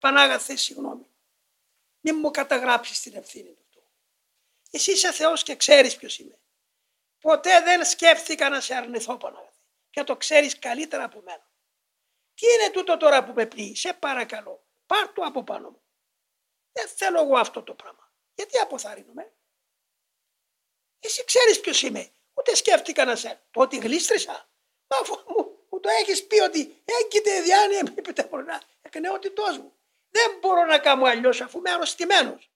Πανάγαθε, συγγνώμη. Μην μου καταγράψεις την ευθύνη του. Εσύ είσαι Θεός και ξέρεις ποιος είμαι. Ποτέ δεν σκέφτηκα να σε αρνηθώ Πανάγαθε. Και το ξέρεις καλύτερα από μένα. Τι είναι τούτο τώρα που με πλήγει. Σε παρακαλώ. Πάρ' το από πάνω μου. Δεν θέλω εγώ αυτό το πράγμα. Γιατί αποθαρρύνομαι; Εσύ ξέρεις ποιος είμαι. Ούτε σκέφτηκα να σε. Το ότι γλίστρισα. Μα αφού μου, μου το έχεις πει ότι έγκυται διάνοια με επιτευχονά. Εκνεότητός μου. Δεν μπορώ να κάνω αλλιώς αφού είμαι αρρωστημένος.